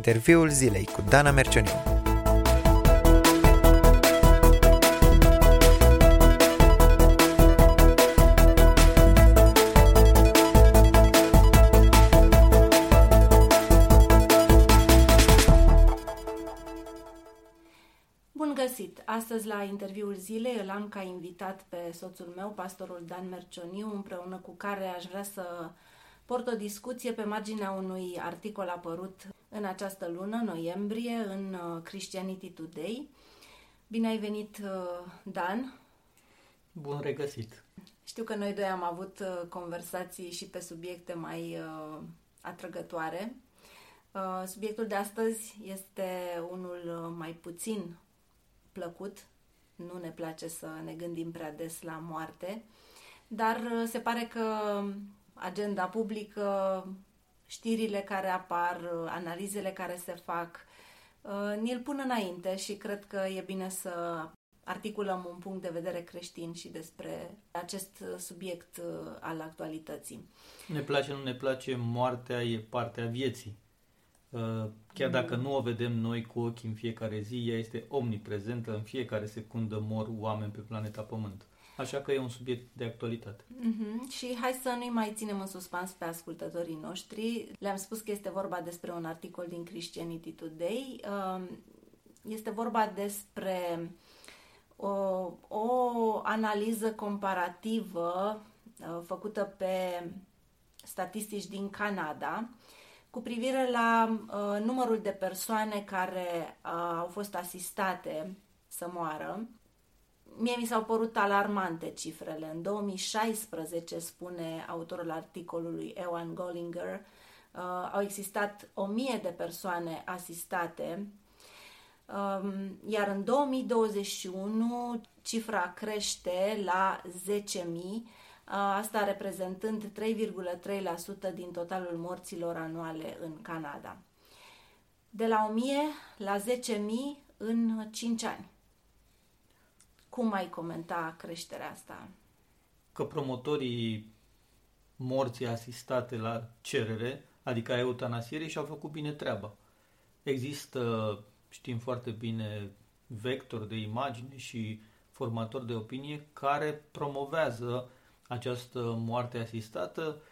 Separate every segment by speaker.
Speaker 1: interviul zilei cu Dana Mercioniu.
Speaker 2: Bun găsit! Astăzi la interviul zilei îl am ca invitat pe soțul meu, pastorul Dan Mercioniu, împreună cu care aș vrea să port o discuție pe marginea unui articol apărut în această lună, noiembrie, în uh, Christianity Today. Bine ai venit, uh, Dan!
Speaker 3: Bun regăsit!
Speaker 2: Știu că noi doi am avut uh, conversații și pe subiecte mai atrăgătoare. Subiectul de astăzi este unul mai puțin plăcut. Nu ne place să ne gândim prea des la moarte, dar se pare că agenda publică, știrile care apar, analizele care se fac, uh, ni-l pun înainte și cred că e bine să articulăm un punct de vedere creștin și despre acest subiect uh, al actualității.
Speaker 3: Ne place, nu ne place, moartea e partea vieții. Uh, chiar dacă nu o vedem noi cu ochii în fiecare zi, ea este omniprezentă, în fiecare secundă mor oameni pe planeta Pământ. Așa că e un subiect de actualitate.
Speaker 2: Uh-huh. Și hai să nu-i mai ținem în suspans pe ascultătorii noștri. Le-am spus că este vorba despre un articol din Christianity Today. Um, este vorba despre o, o analiză comparativă uh, făcută pe statistici din Canada cu privire la uh, numărul de persoane care uh, au fost asistate să moară Mie mi s-au părut alarmante cifrele. În 2016, spune autorul articolului Ewan Gollinger, uh, au existat 1000 de persoane asistate, um, iar în 2021 cifra crește la 10.000, uh, asta reprezentând 3,3% din totalul morților anuale în Canada. De la 1000 la 10.000 în 5 ani. Cum ai comenta creșterea asta?
Speaker 3: Că promotorii morții asistate la cerere, adică a eutanasierii, și-au făcut bine treaba. Există, știm foarte bine, vector de imagine și formator de opinie care promovează această moarte asistată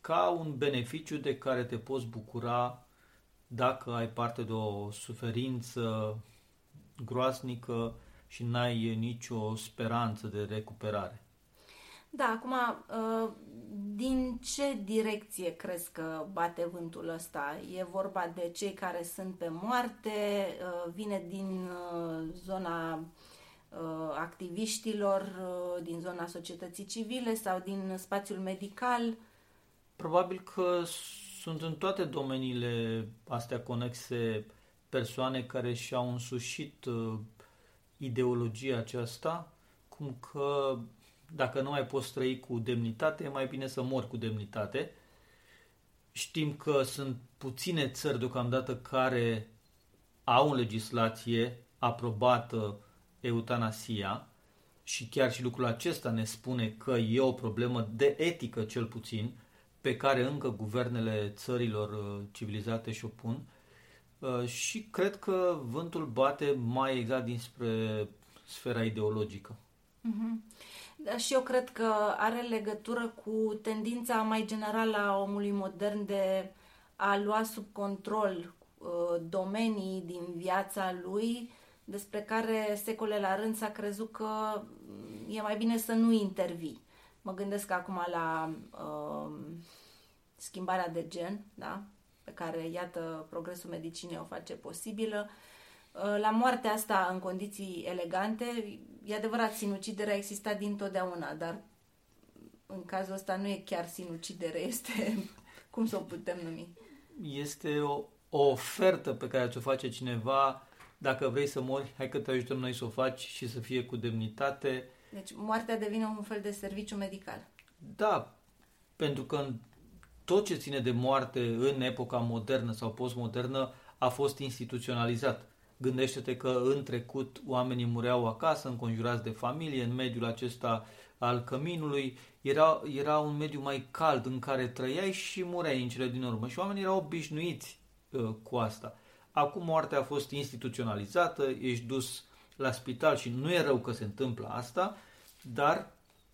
Speaker 3: ca un beneficiu de care te poți bucura dacă ai parte de o suferință groasnică și n-ai nicio speranță de recuperare.
Speaker 2: Da, acum, uh, din ce direcție crezi că bate vântul ăsta? E vorba de cei care sunt pe moarte? Uh, vine din uh, zona activiștilor, din zona societății civile sau din spațiul medical?
Speaker 3: Probabil că sunt în toate domeniile astea conexe persoane care și-au însușit ideologia aceasta, cum că dacă nu mai poți trăi cu demnitate, e mai bine să mori cu demnitate. Știm că sunt puține țări deocamdată care au în legislație aprobată eutanasia și chiar și lucrul acesta ne spune că e o problemă de etică cel puțin pe care încă guvernele țărilor uh, civilizate și-o pun Uh, și cred că vântul bate mai exact dinspre sfera ideologică.
Speaker 2: Uh-huh. Da, și eu cred că are legătură cu tendința mai generală a omului modern de a lua sub control uh, domenii din viața lui despre care secole la rând s-a crezut că e mai bine să nu intervii. Mă gândesc acum la uh, schimbarea de gen, da? Pe care, iată, progresul medicinei o face posibilă. Uh, la moartea asta, în condiții elegante, e adevărat, sinuciderea a existat dintotdeauna, dar în cazul ăsta nu e chiar sinucidere, este, cum să o putem numi?
Speaker 3: Este o, o ofertă pe care ți-o face cineva, dacă vrei să mori, hai că te ajutăm noi să o faci și să fie cu demnitate.
Speaker 2: Deci moartea devine un fel de serviciu medical.
Speaker 3: Da, pentru că în tot ce ține de moarte în epoca modernă sau postmodernă a fost instituționalizat. Gândește-te că în trecut oamenii mureau acasă, înconjurați de familie, în mediul acesta al căminului. Era, era un mediu mai cald în care trăiai și mureai în cele din urmă. Și oamenii erau obișnuiți uh, cu asta. Acum moartea a fost instituționalizată, ești dus la spital și nu e rău că se întâmplă asta, dar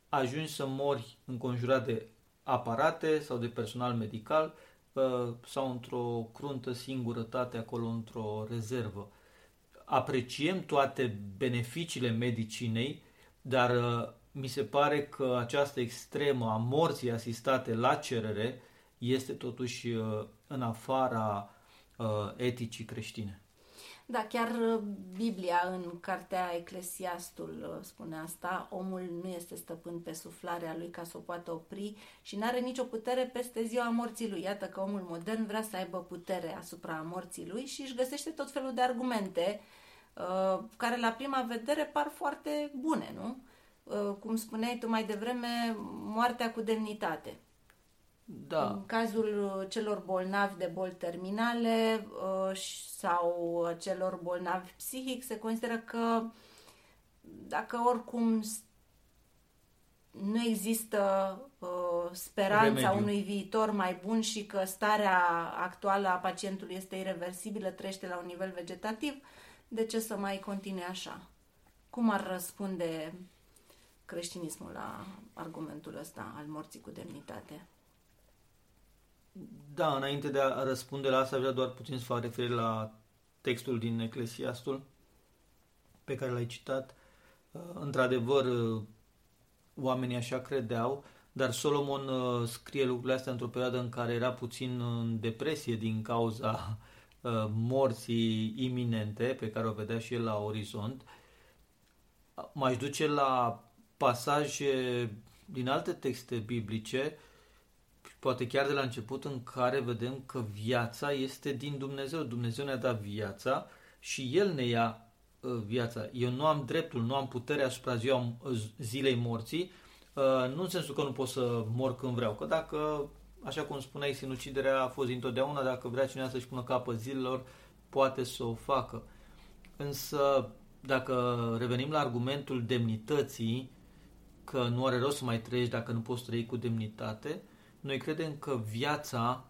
Speaker 3: ajungi să mori înconjurat de aparate sau de personal medical uh, sau într-o cruntă singurătate acolo într-o rezervă. Apreciem toate beneficiile medicinei, dar uh, mi se pare că această extremă a morții asistate la cerere este totuși uh, în afara eticii creștine.
Speaker 2: Da, chiar uh, Biblia în cartea Eclesiastul uh, spune asta, omul nu este stăpân pe suflarea lui ca să o poată opri și nu are nicio putere peste ziua morții lui. Iată că omul modern vrea să aibă putere asupra morții lui și își găsește tot felul de argumente uh, care la prima vedere par foarte bune, nu? Uh, cum spuneai tu mai devreme, moartea cu demnitate.
Speaker 3: Da.
Speaker 2: În cazul celor bolnavi de boli terminale uh, sau celor bolnavi psihic, se consideră că dacă oricum nu există uh, speranța Remediu. unui viitor mai bun și că starea actuală a pacientului este irreversibilă, trăiește la un nivel vegetativ, de ce să mai continue așa? Cum ar răspunde creștinismul la argumentul ăsta al morții cu demnitate?
Speaker 3: Da, înainte de a răspunde la asta, vreau doar puțin să fac referire la textul din Eclesiastul pe care l-ai citat. Uh, într-adevăr, uh, oamenii așa credeau, dar Solomon uh, scrie lucrurile astea într-o perioadă în care era puțin în depresie din cauza morții iminente pe care o vedea și el la orizont. M-aș duce la pasaje din alte texte biblice poate chiar de la început, în care vedem că viața este din Dumnezeu. Dumnezeu ne-a dat viața și El ne ia uh, viața. Eu nu am dreptul, nu am putere asupra ziua, uh, zilei morții, uh, nu în sensul că nu pot să mor când vreau, că dacă, așa cum spuneai, sinuciderea a fost întotdeauna, dacă vrea cineva să-și pună capăt zilelor, poate să o facă. Însă, dacă revenim la argumentul demnității, că nu are rost să mai trăiești dacă nu poți trăi cu demnitate, uh, noi credem că viața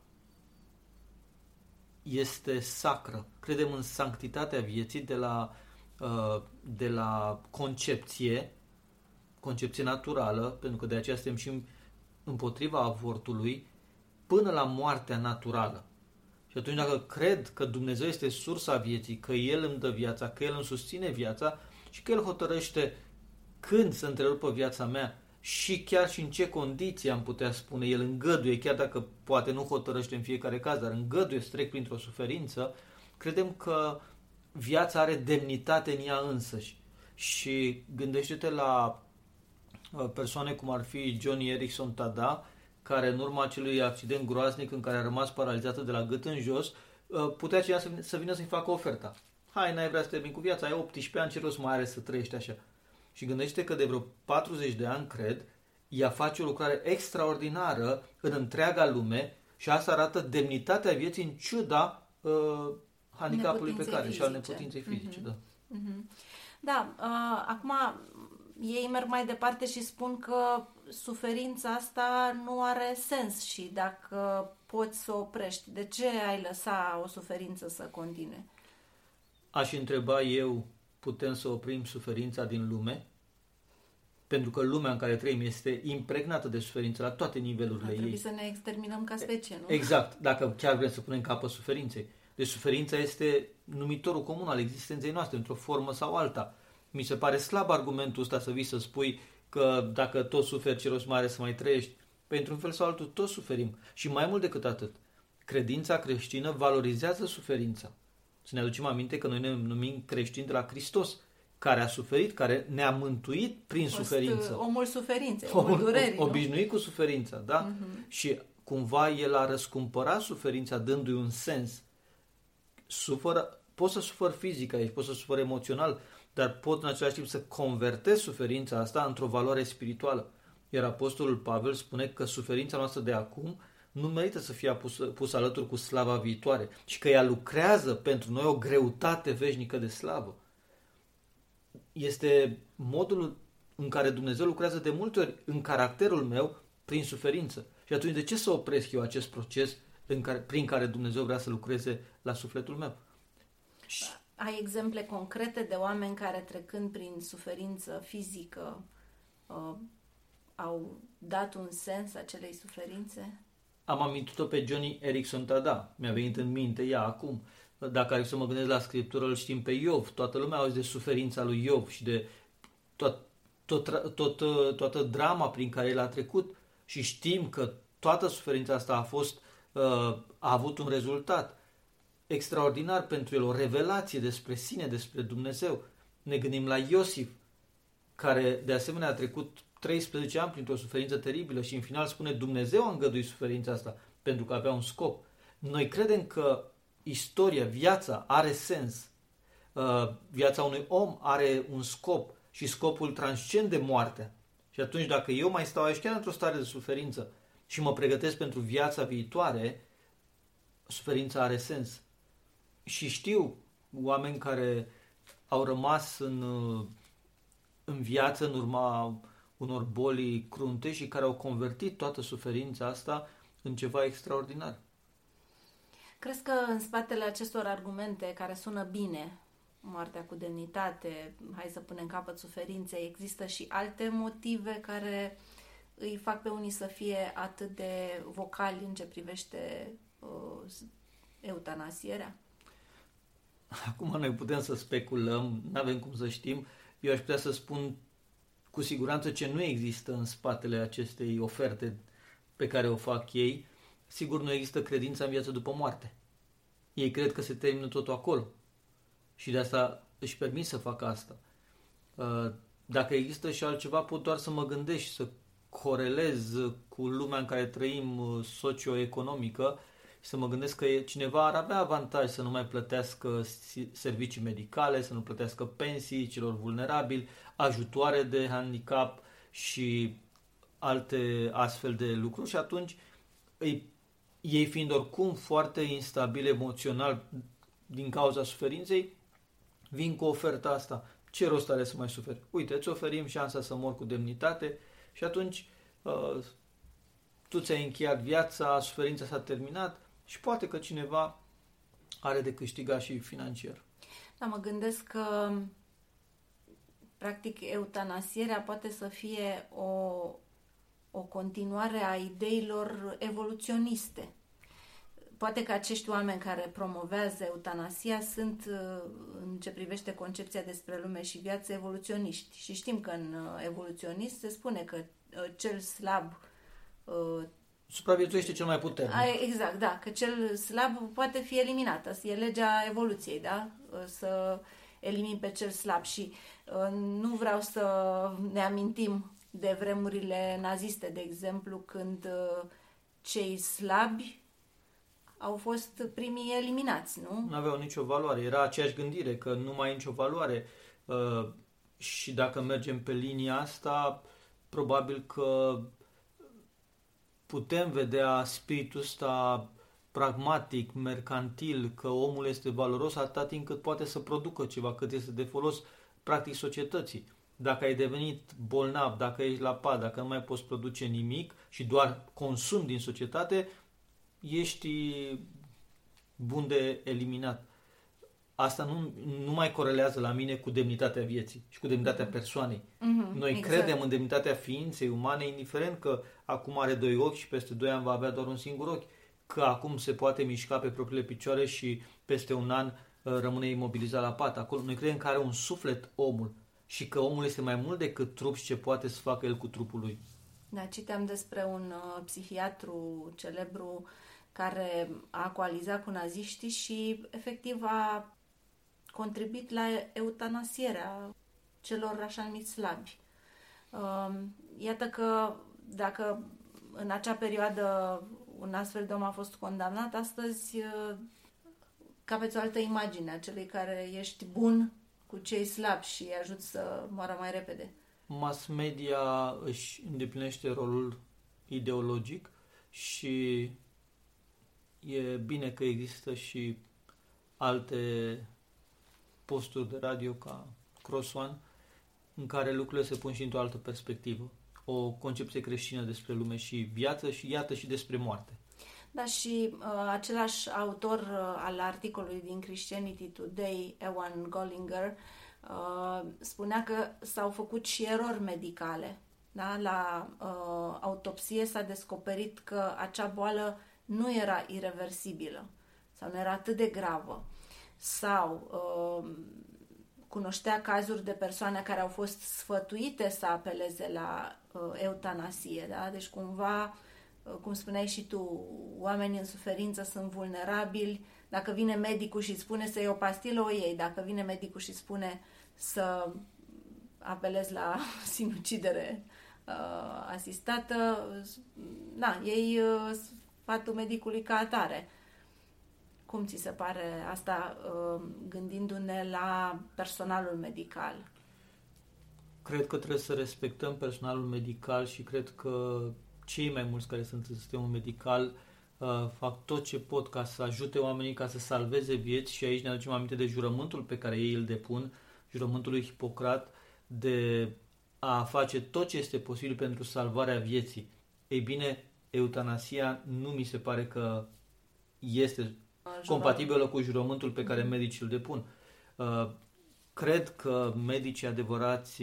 Speaker 3: este sacră. Credem în sanctitatea vieții de la, uh, de la concepție, concepție naturală, pentru că de aceea suntem și împotriva avortului, până la moartea naturală. Și atunci dacă cred că Dumnezeu este sursa vieții, că El îmi dă viața, că El îmi susține viața și că El hotărăște când să întrerupă viața mea și chiar și în ce condiții am putea spune, el îngăduie, chiar dacă poate nu hotărăște în fiecare caz, dar îngăduie să trec printr-o suferință, credem că viața are demnitate în ea însăși. Și gândește-te la uh, persoane cum ar fi Johnny Erickson Tada, care în urma acelui accident groaznic în care a rămas paralizată de la gât în jos, uh, putea cineva să vină să-i facă oferta. Hai, n-ai vrea să termini cu viața, ai 18 ani, ce rost mai are să trăiești așa? Și gândește că de vreo 40 de ani, cred, ea face o lucrare extraordinară în întreaga lume și asta arată demnitatea vieții în ciuda uh, handicapului pe care și al neputinței fizice. Mm-hmm. Da,
Speaker 2: mm-hmm. da uh, acum ei merg mai departe și spun că suferința asta nu are sens și dacă poți să o oprești, de ce ai lăsa o suferință să continue?
Speaker 3: Aș întreba eu putem să oprim suferința din lume, pentru că lumea în care trăim este impregnată de suferință la toate nivelurile ei.
Speaker 2: Trebuie să ne exterminăm ca specie, nu?
Speaker 3: Exact, dacă chiar vrem să punem capăt suferinței. Deci suferința este numitorul comun al existenței noastre, într-o formă sau alta. Mi se pare slab argumentul ăsta să vii să spui că dacă tot suferi, ce rost mai are să mai trăiești. Pentru un fel sau altul, toți suferim. Și mai mult decât atât, credința creștină valorizează suferința. Să ne aducem aminte că noi ne numim creștini de la Hristos, care a suferit, care ne-a mântuit prin Fost suferință.
Speaker 2: Uh, omul suferinței, omul, omul durerii.
Speaker 3: Obișnuit nu? cu suferința, da? Uh-huh. Și cumva el a răscumpărat suferința dându-i un sens. Sufără, poți să sufăr fizic aici, poți să sufăr emoțional, dar pot în același timp să convertez suferința asta într-o valoare spirituală. Iar Apostolul Pavel spune că suferința noastră de acum nu merită să fie pus, pus alături cu slava viitoare și că ea lucrează pentru noi o greutate veșnică de slavă. Este modul în care Dumnezeu lucrează de multe ori în caracterul meu prin suferință. Și atunci de ce să opresc eu acest proces în care, prin care Dumnezeu vrea să lucreze la sufletul meu?
Speaker 2: ai exemple concrete de oameni care trecând prin suferință fizică uh, au dat un sens acelei suferințe?
Speaker 3: Am amintit-o pe Johnny Erickson Tada. Mi-a venit în minte ea acum. Dacă ar să mă gândesc la scriptură, îl știm pe Iov. Toată lumea auzi de suferința lui Iov și de tot, tot, tot, toată drama prin care el a trecut și știm că toată suferința asta a fost uh, a avut un rezultat extraordinar pentru el, o revelație despre sine, despre Dumnezeu. Ne gândim la Iosif, care de asemenea a trecut 13 ani printr-o suferință teribilă și în final spune Dumnezeu a îngăduit suferința asta pentru că avea un scop. Noi credem că istoria, viața are sens. Uh, viața unui om are un scop și scopul transcende moartea. Și atunci dacă eu mai stau aici chiar într-o stare de suferință și mă pregătesc pentru viața viitoare, suferința are sens. Și știu oameni care au rămas în, în viață în urma unor boli crunte și care au convertit toată suferința asta în ceva extraordinar.
Speaker 2: Crezi că în spatele acestor argumente care sună bine, moartea cu demnitate, hai să punem capăt suferinței, există și alte motive care îi fac pe unii să fie atât de vocali în ce privește uh, eutanasierea?
Speaker 3: Acum noi putem să speculăm, nu avem cum să știm. Eu aș putea să spun cu siguranță ce nu există în spatele acestei oferte pe care o fac ei. Sigur, nu există credința în viață după moarte. Ei cred că se termină totul acolo. Și de asta își permit să facă asta. Uh, dacă există și altceva, pot doar să mă gândesc și să corelez cu lumea în care trăim uh, socioeconomică și să mă gândesc că cineva ar avea avantaj să nu mai plătească servicii medicale, să nu plătească pensii celor vulnerabili, ajutoare de handicap și alte astfel de lucruri și atunci ei, ei fiind oricum foarte instabil emoțional din cauza suferinței, vin cu oferta asta. Ce rost are să mai suferi? Uite, îți oferim șansa să mor cu demnitate și atunci uh, tu ți-ai încheiat viața, suferința s-a terminat și poate că cineva are de câștigat și financiar.
Speaker 2: Da, mă gândesc că practic eutanasierea poate să fie o, o continuare a ideilor evoluționiste. Poate că acești oameni care promovează eutanasia sunt, uh, în ce privește concepția despre lume și viață, evoluționiști. Și știm că în uh, evoluționist se spune că uh, cel slab
Speaker 3: supraviețuiește cel mai puternic.
Speaker 2: Exact, da, că cel slab poate fi eliminat. Asta e legea evoluției, da? Să elimin pe cel slab și nu vreau să ne amintim de vremurile naziste, de exemplu, când cei slabi au fost primii eliminați, nu?
Speaker 3: Nu aveau nicio valoare. Era aceeași gândire, că nu mai ai nicio valoare. Uh, și dacă mergem pe linia asta, probabil că putem vedea spiritul ăsta pragmatic, mercantil, că omul este valoros atâta timp cât poate să producă ceva, cât este de folos practic societății. Dacă ai devenit bolnav, dacă ești la pat, dacă nu mai poți produce nimic și doar consum din societate, ești bun de eliminat. Asta nu, nu mai corelează la mine cu demnitatea vieții și cu demnitatea mhm. persoanei. Mm-hmm, Noi exact. credem în demnitatea ființei umane, indiferent că acum are doi ochi și peste doi ani va avea doar un singur ochi, că acum se poate mișca pe propriile picioare și peste un an uh, rămâne imobilizat la pat. Acolo noi credem că are un suflet omul și că omul este mai mult decât trup și ce poate să facă el cu trupul lui.
Speaker 2: Da, citeam despre un uh, psihiatru celebru care a coalizat cu naziștii și efectiv a contribuit la eutanasierea celor așa numiți slabi. Um, iată că dacă în acea perioadă un astfel de om a fost condamnat, astăzi uh, capeți o altă imagine a celui care ești bun cu cei slabi și îi ajut să moară mai repede.
Speaker 3: Mass media își îndeplinește rolul ideologic și e bine că există și alte posturi de radio ca Cross One în care lucrurile se pun și într-o altă perspectivă. O concepție creștină despre lume și viață și iată și despre moarte.
Speaker 2: Da, și uh, același autor uh, al articolului din Christianity Today, Ewan Gollinger, uh, spunea că s-au făcut și erori medicale. Da? La uh, autopsie s-a descoperit că acea boală nu era irreversibilă sau nu era atât de gravă. Sau uh, cunoștea cazuri de persoane care au fost sfătuite să apeleze la uh, eutanasie. Da? Deci cumva cum spuneai și tu, oamenii în suferință sunt vulnerabili. Dacă vine medicul și spune să iei o pastilă, o iei. Dacă vine medicul și spune să apelezi la sinucidere uh, asistată, na, ei uh, sfatul medicului ca atare. Cum ți se pare asta uh, gândindu-ne la personalul medical?
Speaker 3: Cred că trebuie să respectăm personalul medical și cred că cei mai mulți care sunt în sistemul medical uh, fac tot ce pot ca să ajute oamenii ca să salveze vieți și aici ne aducem aminte de jurământul pe care ei îl depun, jurământul lui Hipocrat, de a face tot ce este posibil pentru salvarea vieții. Ei bine, eutanasia nu mi se pare că este compatibilă cu jurământul pe care medicii îl depun. Uh, cred că medicii adevărați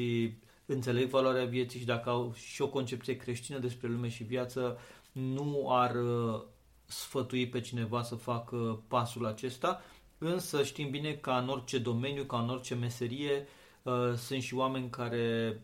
Speaker 3: înțeleg valoarea vieții și dacă au și o concepție creștină despre lume și viață, nu ar uh, sfătui pe cineva să facă pasul acesta, însă știm bine că în orice domeniu, ca în orice meserie, uh, sunt și oameni care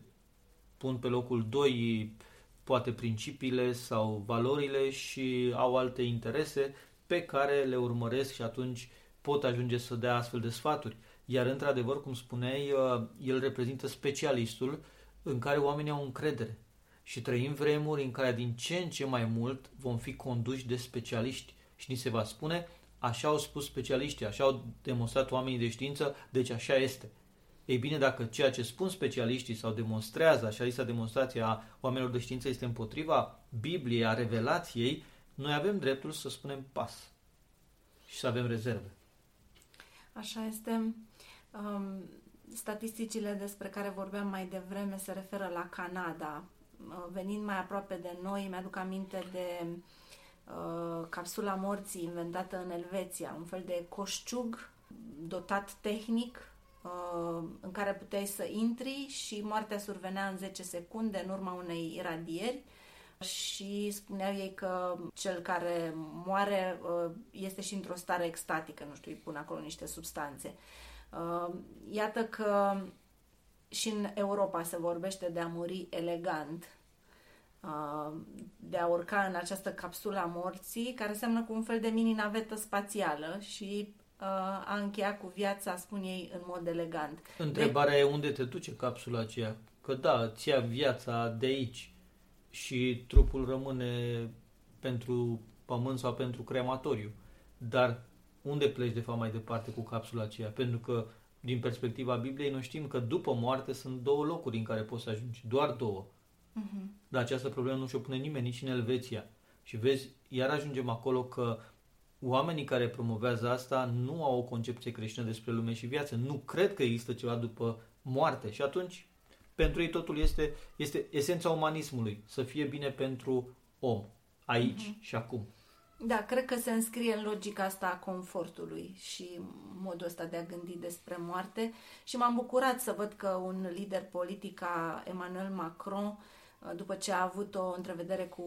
Speaker 3: pun pe locul 2 poate principiile sau valorile și au alte interese pe care le urmăresc și atunci pot ajunge să dea astfel de sfaturi. Iar într-adevăr, cum spuneai, uh, el reprezintă specialistul în care oamenii au încredere. Și trăim vremuri în care din ce în ce mai mult vom fi conduși de specialiști. Și ni se va spune, așa au spus specialiștii, așa au demonstrat oamenii de știință, deci așa este. Ei bine, dacă ceea ce spun specialiștii sau demonstrează, așa lista demonstrație a oamenilor de știință este împotriva Bibliei, a revelației, noi avem dreptul să spunem pas și să avem rezerve.
Speaker 2: Așa este. Um, statisticile despre care vorbeam mai devreme se referă la Canada. Uh, venind mai aproape de noi, mi-aduc aminte de uh, capsula morții inventată în Elveția, un fel de coșciug dotat tehnic uh, în care puteai să intri și moartea survenea în 10 secunde în urma unei iradieri și spuneau ei că cel care moare uh, este și într-o stare extatică, nu știu, îi pun acolo niște substanțe. Uh, iată că și în Europa se vorbește de a muri elegant, uh, de a urca în această capsulă a morții, care seamănă cu un fel de mini-navetă spațială și a încheia cu viața, spun ei, în mod elegant.
Speaker 3: Întrebarea de... e unde te duce capsula aceea? Că da, ți ia viața de aici, și trupul rămâne pentru pământ sau pentru crematoriu. Dar unde pleci de fapt mai departe cu capsula aceea? Pentru că din perspectiva Bibliei noi știm că după moarte sunt două locuri în care poți să ajungi, doar două. Uh-huh. Dar această problemă nu și-o pune nimeni, nici în Elveția. Și vezi, iar ajungem acolo că oamenii care promovează asta nu au o concepție creștină despre lume și viață. Nu cred că există ceva după moarte. Și atunci pentru ei totul este, este esența umanismului, să fie bine pentru om, aici uh-huh. și acum.
Speaker 2: Da, cred că se înscrie în logica asta a confortului și modul ăsta de a gândi despre moarte și m-am bucurat să văd că un lider politic ca Emmanuel Macron, după ce a avut o întrevedere cu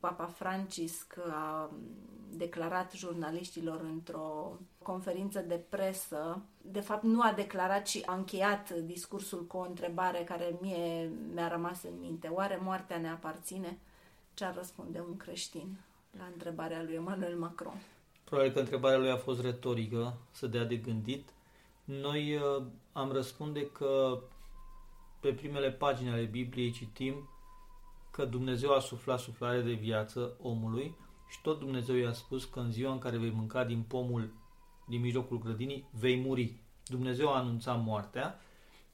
Speaker 2: Papa Francisc, a declarat jurnaliștilor într-o conferință de presă. De fapt, nu a declarat, ci a încheiat discursul cu o întrebare care mie mi-a rămas în minte. Oare moartea ne aparține? Ce ar răspunde un creștin la întrebarea lui Emmanuel Macron?
Speaker 3: Probabil că întrebarea lui a fost retorică, să dea de gândit. Noi uh, am răspunde că pe primele pagini ale Bibliei citim că Dumnezeu a suflat suflare de viață omului și tot Dumnezeu i-a spus că în ziua în care vei mânca din pomul din mijlocul grădinii, vei muri. Dumnezeu a anunțat moartea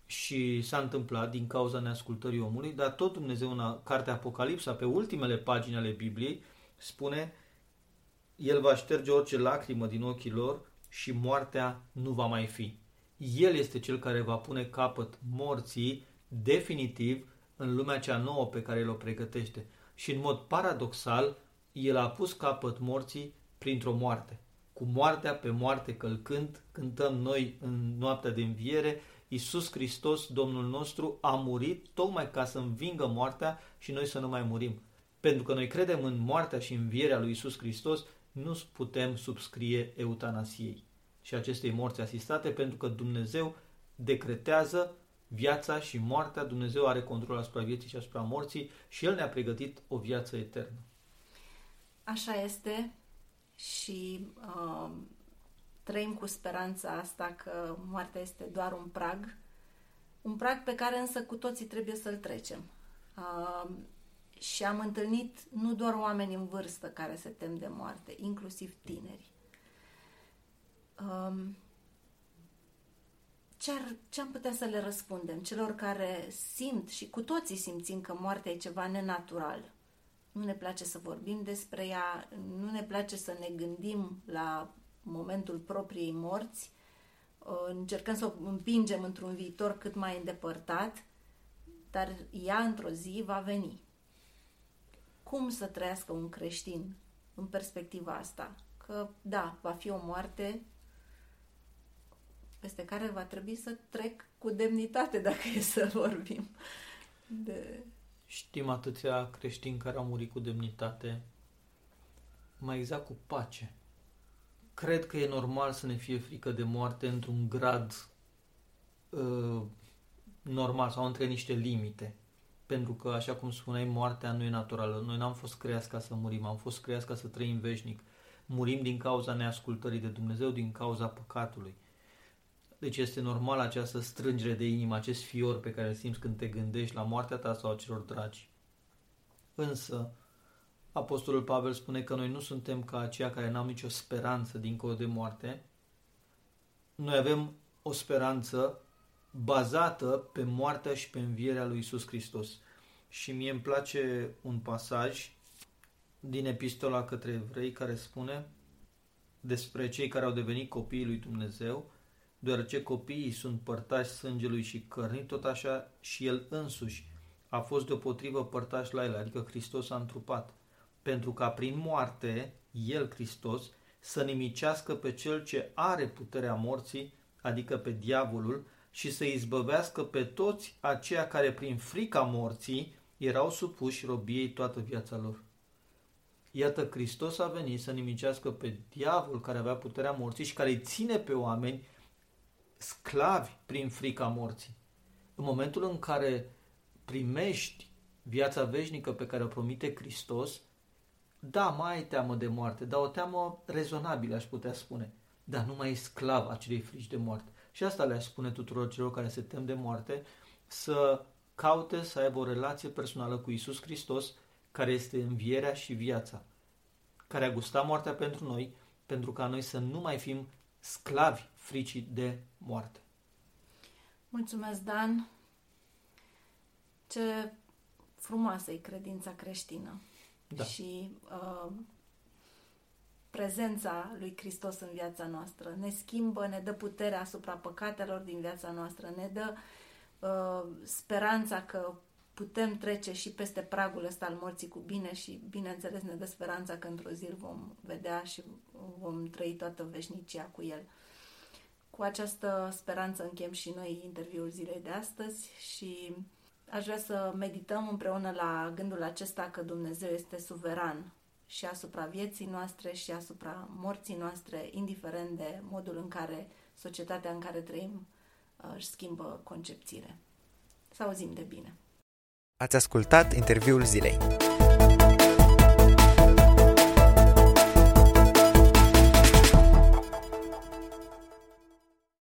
Speaker 3: și s-a întâmplat din cauza neascultării omului, dar tot Dumnezeu în cartea Apocalipsa, pe ultimele pagini ale Bibliei, spune El va șterge orice lacrimă din ochii lor și moartea nu va mai fi. El este cel care va pune capăt morții definitiv în lumea cea nouă pe care el o pregătește. Și în mod paradoxal, El a pus capăt morții printr-o moarte. Cu moartea pe moarte călcând, cântăm noi în noaptea de înviere, Iisus Hristos, Domnul nostru, a murit tocmai ca să învingă moartea și noi să nu mai murim. Pentru că noi credem în moartea și învierea lui Iisus Hristos, nu putem subscrie eutanasiei și acestei morți asistate, pentru că Dumnezeu decretează viața și moartea, Dumnezeu are control asupra vieții și asupra morții și El ne-a pregătit o viață eternă.
Speaker 2: Așa este și uh, trăim cu speranța asta că moartea este doar un prag, un prag pe care însă cu toții trebuie să-l trecem. Uh, și am întâlnit nu doar oameni în vârstă care se tem de moarte, inclusiv tineri. Um, ce, ar, ce am putea să le răspundem celor care simt și cu toții simțim că moartea e ceva nenatural? Nu ne place să vorbim despre ea, nu ne place să ne gândim la momentul propriei morți, uh, încercăm să o împingem într-un viitor cât mai îndepărtat, dar ea într-o zi va veni cum să trăiască un creștin în perspectiva asta. Că, da, va fi o moarte peste care va trebui să trec cu demnitate, dacă e să vorbim. De...
Speaker 3: Știm atâția creștini care au murit cu demnitate, mai exact cu pace. Cred că e normal să ne fie frică de moarte într-un grad uh, normal sau între niște limite pentru că, așa cum spuneai, moartea nu e naturală. Noi n-am fost creați ca să murim, am fost creați ca să trăim veșnic. Murim din cauza neascultării de Dumnezeu, din cauza păcatului. Deci este normal această strângere de inimă, acest fior pe care îl simți când te gândești la moartea ta sau a celor dragi. Însă, Apostolul Pavel spune că noi nu suntem ca aceia care n-au nicio speranță dincolo de moarte. Noi avem o speranță bazată pe moartea și pe învierea lui Isus Hristos. Și mie îmi place un pasaj din epistola către evrei care spune despre cei care au devenit copiii lui Dumnezeu, deoarece copiii sunt părtași sângelui și cărnii, tot așa și el însuși a fost deopotrivă părtaș la el, adică Hristos a întrupat, pentru ca prin moarte, el, Hristos, să nimicească pe cel ce are puterea morții, adică pe diavolul, și să izbăvească pe toți aceia care prin frica morții erau supuși robiei toată viața lor. Iată, Hristos a venit să nimicească pe diavol care avea puterea morții și care îi ține pe oameni sclavi prin frica morții. În momentul în care primești viața veșnică pe care o promite Hristos, da, mai ai teamă de moarte, dar o teamă rezonabilă, aș putea spune, dar nu mai e sclav acelei frici de moarte. Și asta le-aș spune tuturor celor care se tem de moarte, să caute să aibă o relație personală cu Isus Hristos, care este învierea și viața, care a gustat moartea pentru noi, pentru ca noi să nu mai fim sclavi fricii de moarte.
Speaker 2: Mulțumesc, Dan! Ce frumoasă e credința creștină.
Speaker 3: Da.
Speaker 2: Și uh, prezența lui Hristos în viața noastră. Ne schimbă, ne dă puterea asupra păcatelor din viața noastră, ne dă uh, speranța că putem trece și peste pragul ăsta al morții cu bine și, bineînțeles, ne dă speranța că într-o zi vom vedea și vom trăi toată veșnicia cu El. Cu această speranță închem și noi interviul zilei de astăzi și aș vrea să medităm împreună la gândul acesta că Dumnezeu este suveran și asupra vieții noastre și asupra morții noastre, indiferent de modul în care societatea în care trăim uh, își schimbă concepțiile. Să auzim de bine!
Speaker 1: Ați ascultat interviul zilei.